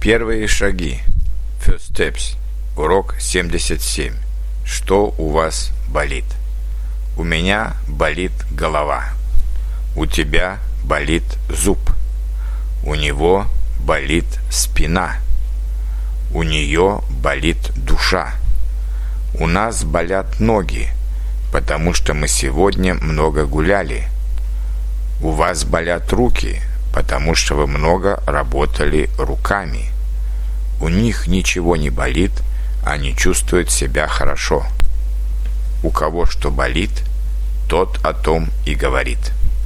Первые шаги. First steps. Урок 77. Что у вас болит? У меня болит голова. У тебя болит зуб. У него болит спина. У нее болит душа. У нас болят ноги, потому что мы сегодня много гуляли. У вас болят руки, потому что вы много работали руками. У них ничего не болит, они чувствуют себя хорошо. У кого что болит, тот о том и говорит.